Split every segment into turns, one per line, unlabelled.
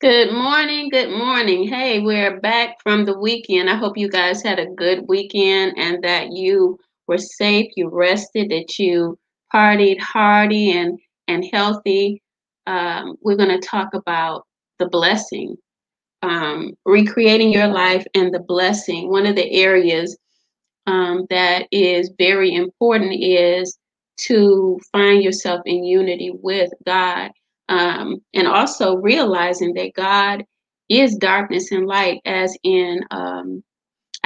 Good morning. Good morning. Hey, we're back from the weekend. I hope you guys had a good weekend and that you were safe, you rested, that you partied hardy and and healthy. Um, we're going to talk about the blessing, um, recreating your life and the blessing. One of the areas um, that is very important is to find yourself in unity with God um, and also realizing that God is darkness and light, as in um,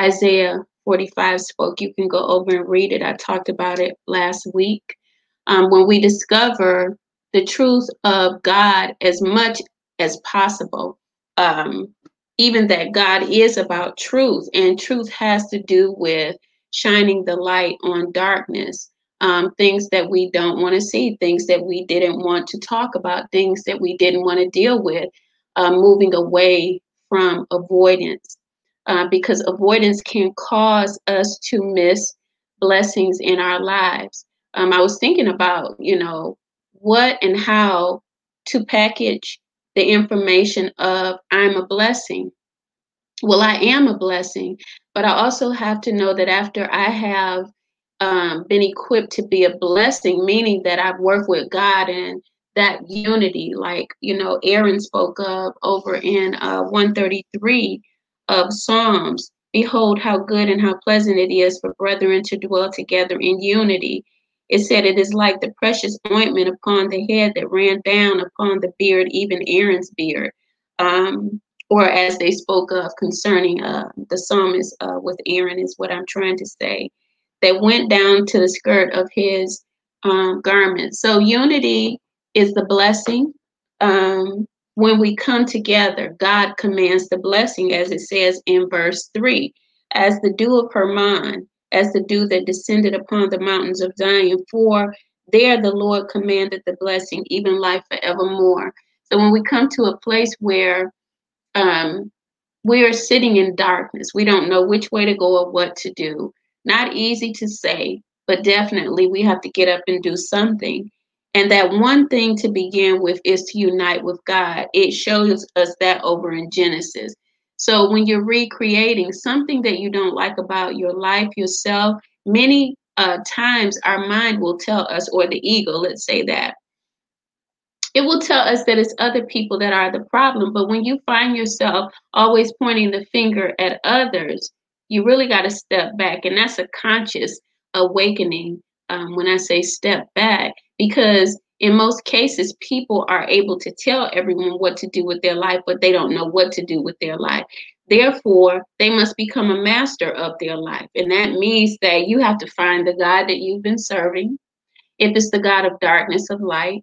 Isaiah 45 spoke. You can go over and read it. I talked about it last week. Um, when we discover the truth of God as much as possible, um, even that God is about truth, and truth has to do with shining the light on darkness um, things that we don't want to see, things that we didn't want to talk about, things that we didn't want to deal with, uh, moving away from avoidance. Uh, because avoidance can cause us to miss blessings in our lives. Um, I was thinking about, you know, what and how to package the information of I'm a blessing. Well, I am a blessing, but I also have to know that after I have um, been equipped to be a blessing, meaning that I've worked with God and that unity, like you know, Aaron spoke of over in uh, 133 of Psalms. Behold, how good and how pleasant it is for brethren to dwell together in unity. It said, It is like the precious ointment upon the head that ran down upon the beard, even Aaron's beard. Um, or as they spoke of concerning uh, the psalmist uh, with Aaron, is what I'm trying to say that went down to the skirt of his um, garment. So unity is the blessing. Um, when we come together, God commands the blessing, as it says in verse 3 as the dew of Hermon, as the dew that descended upon the mountains of Zion. For there the Lord commanded the blessing, even life forevermore. So when we come to a place where um, we are sitting in darkness, we don't know which way to go or what to do. Not easy to say, but definitely we have to get up and do something. And that one thing to begin with is to unite with God. It shows us that over in Genesis. So when you're recreating something that you don't like about your life, yourself, many uh, times our mind will tell us, or the ego, let's say that, it will tell us that it's other people that are the problem. But when you find yourself always pointing the finger at others, you really got to step back. And that's a conscious awakening um, when I say step back, because in most cases, people are able to tell everyone what to do with their life, but they don't know what to do with their life. Therefore, they must become a master of their life. And that means that you have to find the God that you've been serving. If it's the God of darkness, of light,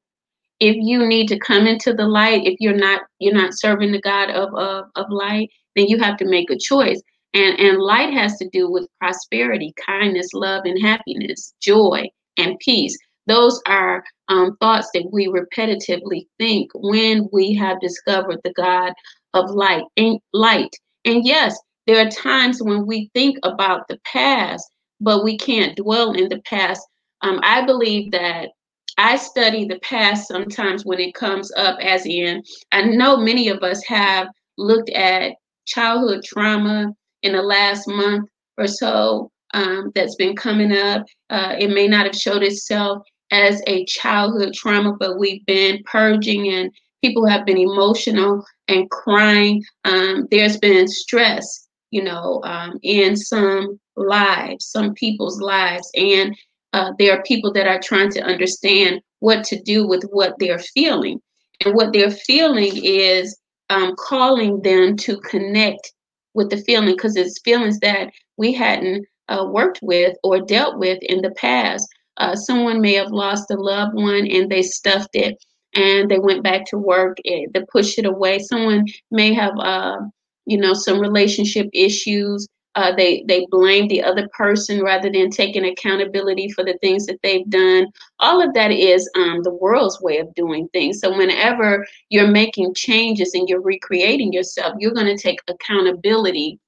if you need to come into the light, if you're not you're not serving the God of, of, of light, then you have to make a choice. And, and light has to do with prosperity, kindness, love, and happiness, joy, and peace. Those are um, thoughts that we repetitively think when we have discovered the God of light and light. And yes, there are times when we think about the past, but we can't dwell in the past. Um, I believe that I study the past sometimes when it comes up, as in, I know many of us have looked at childhood trauma in the last month or so um, that's been coming up. Uh, it may not have showed itself as a childhood trauma, but we've been purging and people have been emotional and crying. Um, there's been stress, you know, um, in some lives, some people's lives. And uh, there are people that are trying to understand what to do with what they're feeling. And what they're feeling is um, calling them to connect with the feeling because it's feelings that we hadn't uh, worked with or dealt with in the past. Uh, someone may have lost a loved one and they stuffed it and they went back to work and they pushed it away. Someone may have, uh, you know, some relationship issues uh, they they blame the other person rather than taking accountability for the things that they've done. All of that is um, the world's way of doing things. So whenever you're making changes and you're recreating yourself, you're going to take accountability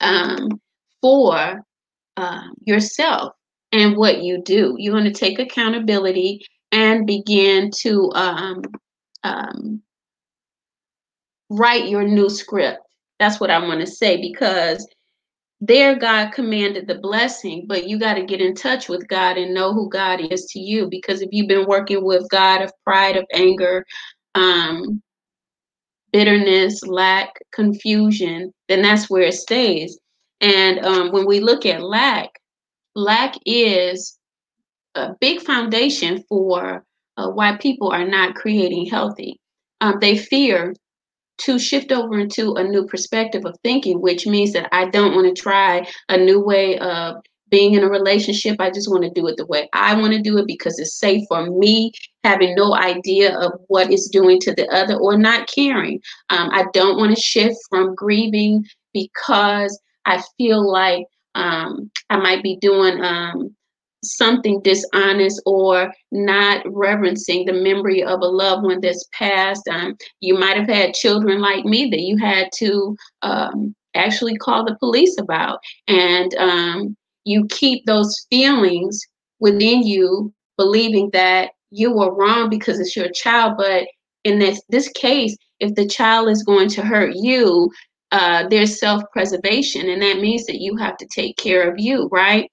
um, for uh, yourself and what you do. You're going to take accountability and begin to um, um, write your new script. That's what I want to say because there God commanded the blessing, but you got to get in touch with God and know who God is to you. Because if you've been working with God of pride, of anger, um, bitterness, lack, confusion, then that's where it stays. And um, when we look at lack, lack is a big foundation for uh, why people are not creating healthy. Um, they fear to shift over into a new perspective of thinking, which means that I don't want to try a new way of being in a relationship. I just want to do it the way I want to do it because it's safe for me, having no idea of what it's doing to the other or not caring. Um, I don't want to shift from grieving because I feel like um, I might be doing um, something dishonest or not reverencing the memory of a loved one that's passed. Um, you might have had children like me that you had to um, actually call the police about. And um, you keep those feelings within you, believing that you were wrong because it's your child. But in this, this case, if the child is going to hurt you, uh, there's self preservation, and that means that you have to take care of you, right?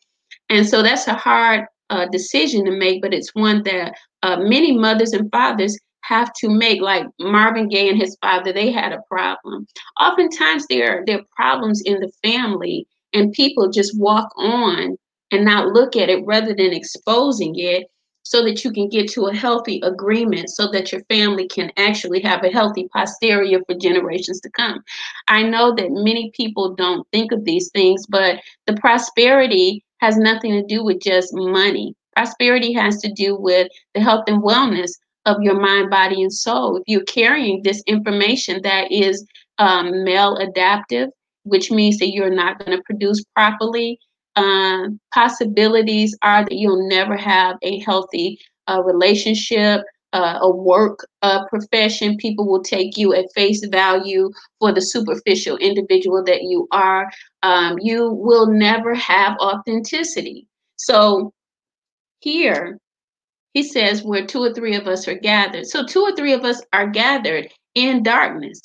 And so that's a hard uh, decision to make, but it's one that uh, many mothers and fathers have to make. Like Marvin Gaye and his father, they had a problem. Oftentimes, there, there are problems in the family, and people just walk on and not look at it rather than exposing it so that you can get to a healthy agreement so that your family can actually have a healthy posterior for generations to come. I know that many people don't think of these things, but the prosperity has nothing to do with just money. Prosperity has to do with the health and wellness of your mind, body, and soul. If you're carrying this information that is um, maladaptive, which means that you're not going to produce properly, uh, possibilities are that you'll never have a healthy uh, relationship, uh, a work uh, profession. People will take you at face value for the superficial individual that you are. Um, you will never have authenticity. So here, he says, where two or three of us are gathered. So two or three of us are gathered in darkness.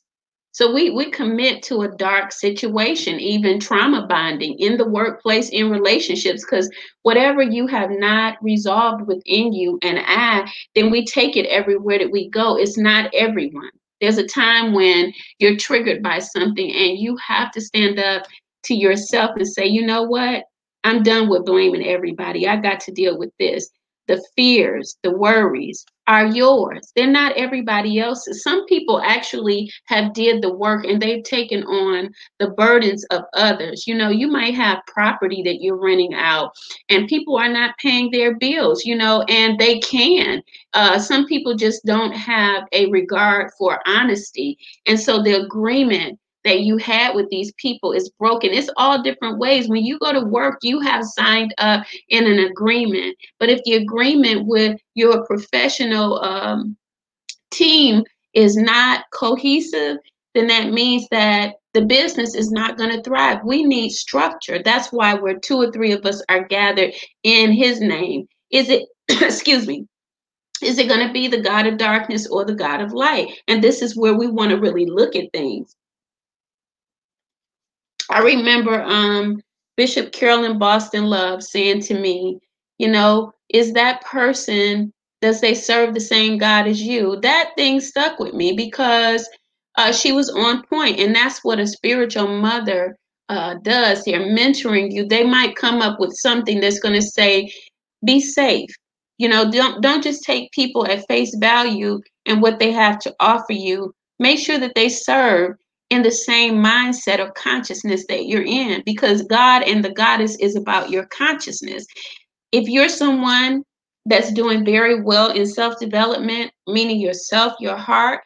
So we we commit to a dark situation, even trauma bonding in the workplace, in relationships, because whatever you have not resolved within you and I, then we take it everywhere that we go. It's not everyone. There's a time when you're triggered by something and you have to stand up to yourself and say, you know what? I'm done with blaming everybody. I got to deal with this the fears, the worries are yours. They're not everybody else's. Some people actually have did the work and they've taken on the burdens of others. You know, you might have property that you're renting out and people are not paying their bills, you know, and they can. Uh, some people just don't have a regard for honesty. And so the agreement that you had with these people is broken. It's all different ways. When you go to work, you have signed up in an agreement. But if the agreement with your professional um, team is not cohesive, then that means that the business is not going to thrive. We need structure. That's why we're two or three of us are gathered in his name. Is it, excuse me, is it going to be the God of darkness or the God of light? And this is where we want to really look at things. I remember um, Bishop Carolyn Boston Love saying to me, you know, is that person, does they serve the same God as you? That thing stuck with me because uh, she was on point, and that's what a spiritual mother uh, does here, mentoring you. They might come up with something that's going to say, be safe. You know, don't don't just take people at face value and what they have to offer you. Make sure that they serve in the same mindset or consciousness that you're in because God and the goddess is about your consciousness. If you're someone that's doing very well in self development, meaning yourself, your heart,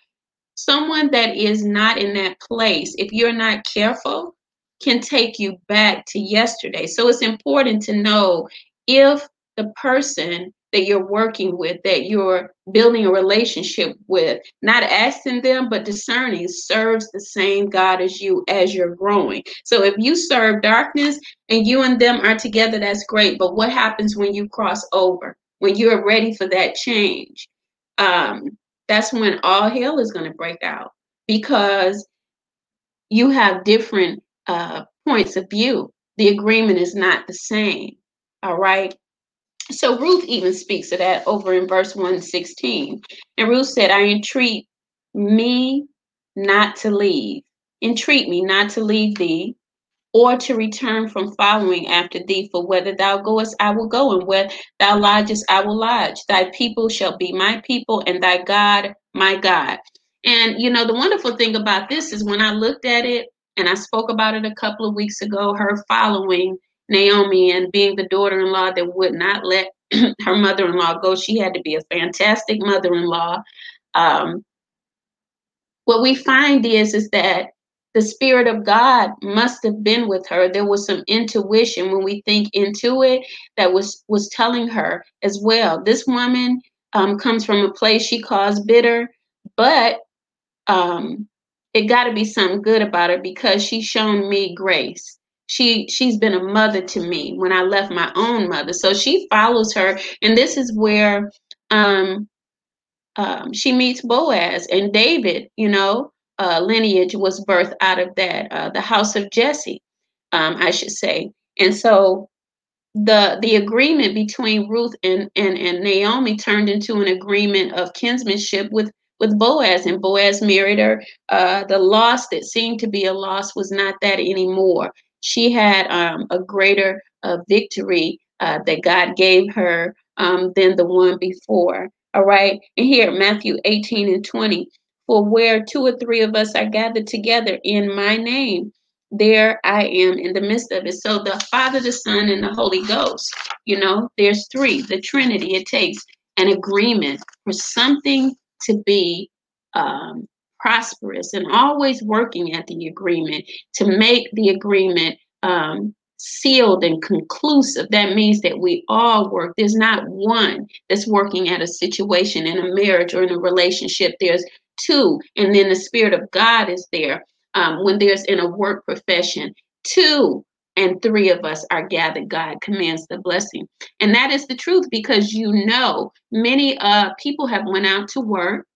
someone that is not in that place, if you're not careful, can take you back to yesterday. So it's important to know if the person that you're working with, that you're building a relationship with, not asking them, but discerning serves the same God as you as you're growing. So if you serve darkness and you and them are together, that's great. But what happens when you cross over? When you're ready for that change? Um, that's when all hell is going to break out. because you have different uh, points of view. The agreement is not the same. All right. So Ruth even speaks of that over in verse 116. And Ruth said, I entreat me not to leave. Entreat me not to leave thee or to return from following after thee. For whether thou goest, I will go, and where thou lodgest, I will lodge. Thy people shall be my people, and thy God my God. And you know, the wonderful thing about this is when I looked at it, and I spoke about it a couple of weeks ago, her following Naomi and being the daughter in law that would not let her mother in law go. She had to be a fantastic mother in law. Um, what we find is, is that the spirit of God must have been with her. There was some intuition when we think into it that was was telling her as well. This woman um, comes from a place she calls bitter, but um, it got to be something good about her because she's shown me grace she she's been a mother to me when i left my own mother so she follows her and this is where um, um she meets boaz and david you know uh, lineage was birthed out of that uh, the house of jesse um, i should say and so the the agreement between ruth and, and and naomi turned into an agreement of kinsmanship with with Boaz, and Boaz married her. Uh, the loss that seemed to be a loss was not that anymore. She had um, a greater uh, victory uh, that God gave her um, than the one before. All right. And here, Matthew 18 and 20. For where two or three of us are gathered together in my name, there I am in the midst of it. So the Father, the Son, and the Holy Ghost, you know, there's three, the Trinity. It takes an agreement for something to be um, prosperous and always working at the agreement to make the agreement um, sealed and conclusive. That means that we all work. There's not one that's working at a situation in a marriage or in a relationship. There's two, and then the Spirit of God is there. Um, when there's in a work profession, two and three of us are gathered god commands the blessing and that is the truth because you know many uh people have went out to work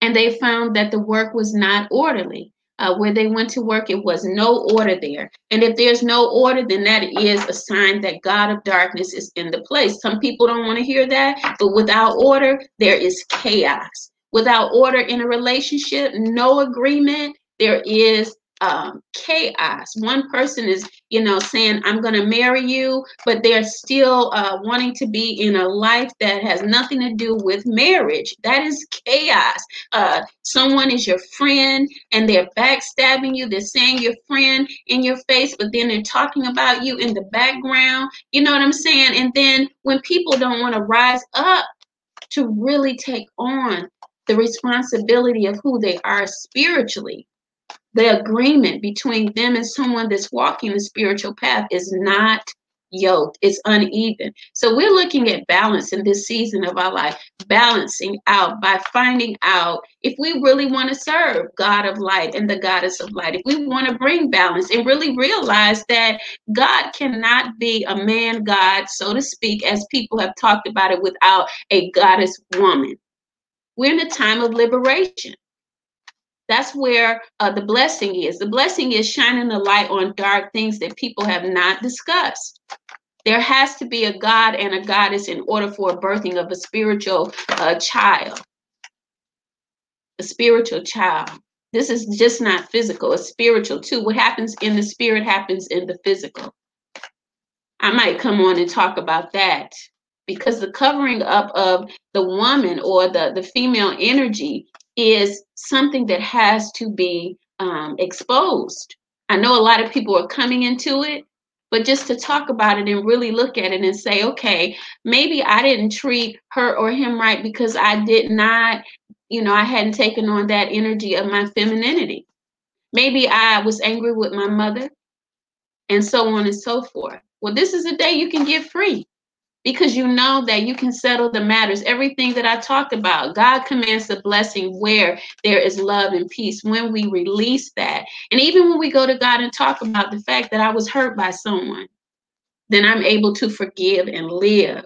and they found that the work was not orderly. Uh, where they went to work it was no order there. And if there's no order then that is a sign that god of darkness is in the place. Some people don't want to hear that but without order there is chaos. Without order in a relationship no agreement there is um, chaos. One person is, you know, saying, I'm going to marry you, but they're still uh, wanting to be in a life that has nothing to do with marriage. That is chaos. Uh, someone is your friend and they're backstabbing you. They're saying your friend in your face, but then they're talking about you in the background. You know what I'm saying? And then when people don't want to rise up to really take on the responsibility of who they are spiritually, the agreement between them and someone that's walking the spiritual path is not yoked. It's uneven. So we're looking at balance in this season of our life balancing out by finding out if we really want to serve god of light and the goddess of light. If we want to bring balance and really realize that god cannot be a man god so to speak as people have talked about it without a goddess woman. We're in a time of liberation that's where uh, the blessing is. The blessing is shining a light on dark things that people have not discussed. There has to be a God and a goddess in order for a birthing of a spiritual uh, child. A spiritual child. This is just not physical, it's spiritual too. What happens in the spirit happens in the physical. I might come on and talk about that because the covering up of the woman or the, the female energy is something that has to be um, exposed. I know a lot of people are coming into it, but just to talk about it and really look at it and say, okay, maybe I didn't treat her or him right because I did not, you know, I hadn't taken on that energy of my femininity. Maybe I was angry with my mother and so on and so forth. Well, this is a day you can get free because you know that you can settle the matters. Everything that I talked about, God commands the blessing where there is love and peace when we release that. And even when we go to God and talk about the fact that I was hurt by someone, then I'm able to forgive and live.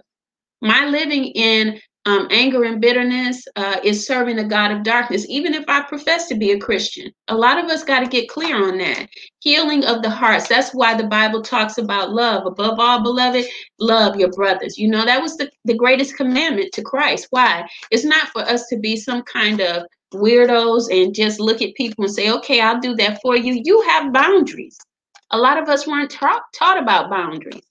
My living in um, anger and bitterness uh, is serving the God of darkness, even if I profess to be a Christian. A lot of us got to get clear on that. Healing of the hearts. That's why the Bible talks about love. Above all, beloved, love your brothers. You know, that was the, the greatest commandment to Christ. Why? It's not for us to be some kind of weirdos and just look at people and say, okay, I'll do that for you. You have boundaries. A lot of us weren't taught, taught about boundaries.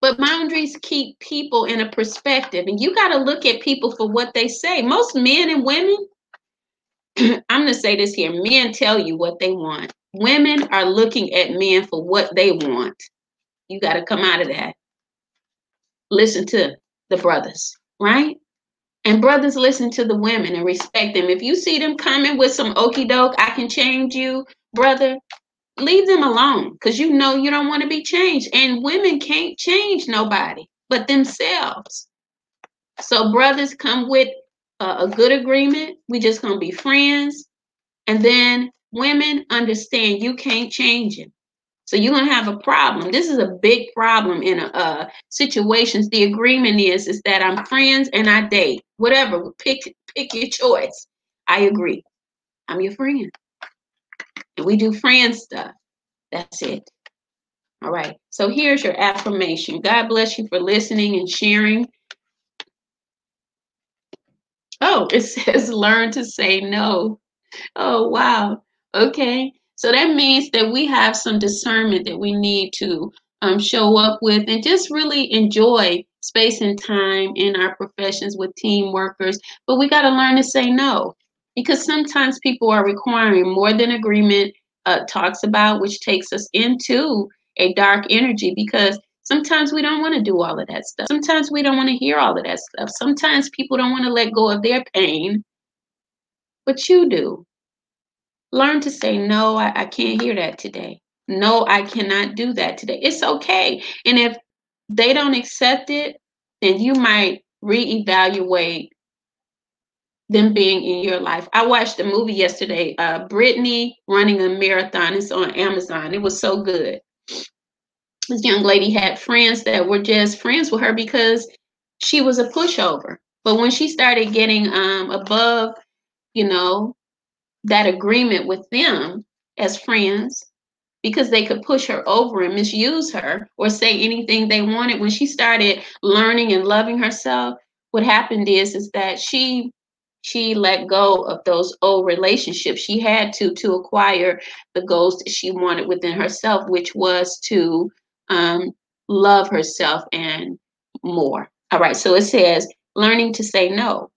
But boundaries keep people in a perspective, and you got to look at people for what they say. Most men and women, I'm going to say this here men tell you what they want. Women are looking at men for what they want. You got to come out of that. Listen to the brothers, right? And brothers listen to the women and respect them. If you see them coming with some okey doke, I can change you, brother, leave them alone because you know you don't want to be changed. And women can't change nobody but themselves. So, brothers, come with a, a good agreement. We just gonna be friends. And then women understand you can't change him. So you're gonna have a problem. This is a big problem in a, uh, situations. The agreement is is that I'm friends and I date. Whatever, pick pick your choice. I agree. I'm your friend and we do friend stuff. That's it. All right. So here's your affirmation. God bless you for listening and sharing. Oh, it says learn to say no. Oh, wow. Okay. So that means that we have some discernment that we need to um, show up with and just really enjoy space and time in our professions with team workers. But we got to learn to say no because sometimes people are requiring more than agreement uh, talks about, which takes us into a dark energy because sometimes we don't want to do all of that stuff. Sometimes we don't want to hear all of that stuff. Sometimes people don't want to let go of their pain, but you do. Learn to say, no, I, I can't hear that today. No, I cannot do that today. It's okay. And if they don't accept it, then you might reevaluate them being in your life. I watched a movie yesterday, uh, Brittany running a marathon. It's on Amazon. It was so good. This young lady had friends that were just friends with her because she was a pushover. But when she started getting um, above, you know, that agreement with them as friends, because they could push her over and misuse her or say anything they wanted, when she started learning and loving herself, what happened is is that she she let go of those old relationships. She had to to acquire the goals that she wanted within herself which was to um, love herself and more. All right so it says learning to say no.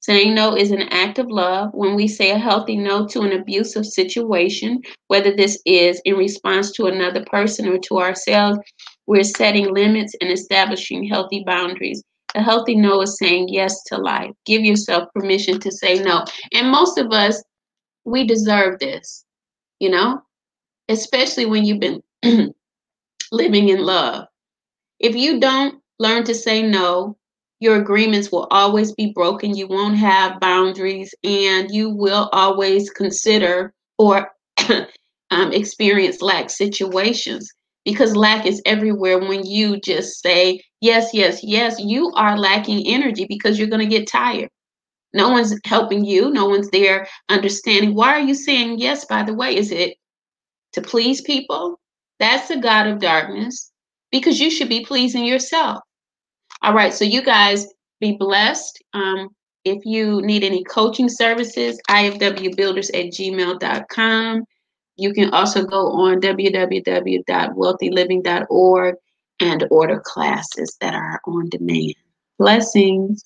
Saying no is an act of love. When we say a healthy no to an abusive situation whether this is in response to another person or to ourselves we're setting limits and establishing healthy boundaries a healthy no is saying yes to life. Give yourself permission to say no. And most of us, we deserve this, you know, especially when you've been living in love. If you don't learn to say no, your agreements will always be broken. You won't have boundaries, and you will always consider or um, experience lack situations because lack is everywhere when you just say yes yes yes you are lacking energy because you're going to get tired. No one's helping you no one's there understanding. Why are you saying yes by the way? Is it to please people? That's the god of darkness because you should be pleasing yourself. All right so you guys be blessed. Um, if you need any coaching services ifwbuilders at gmail.com you can also go on www.wealthyliving.org and order classes that are on demand. Blessings.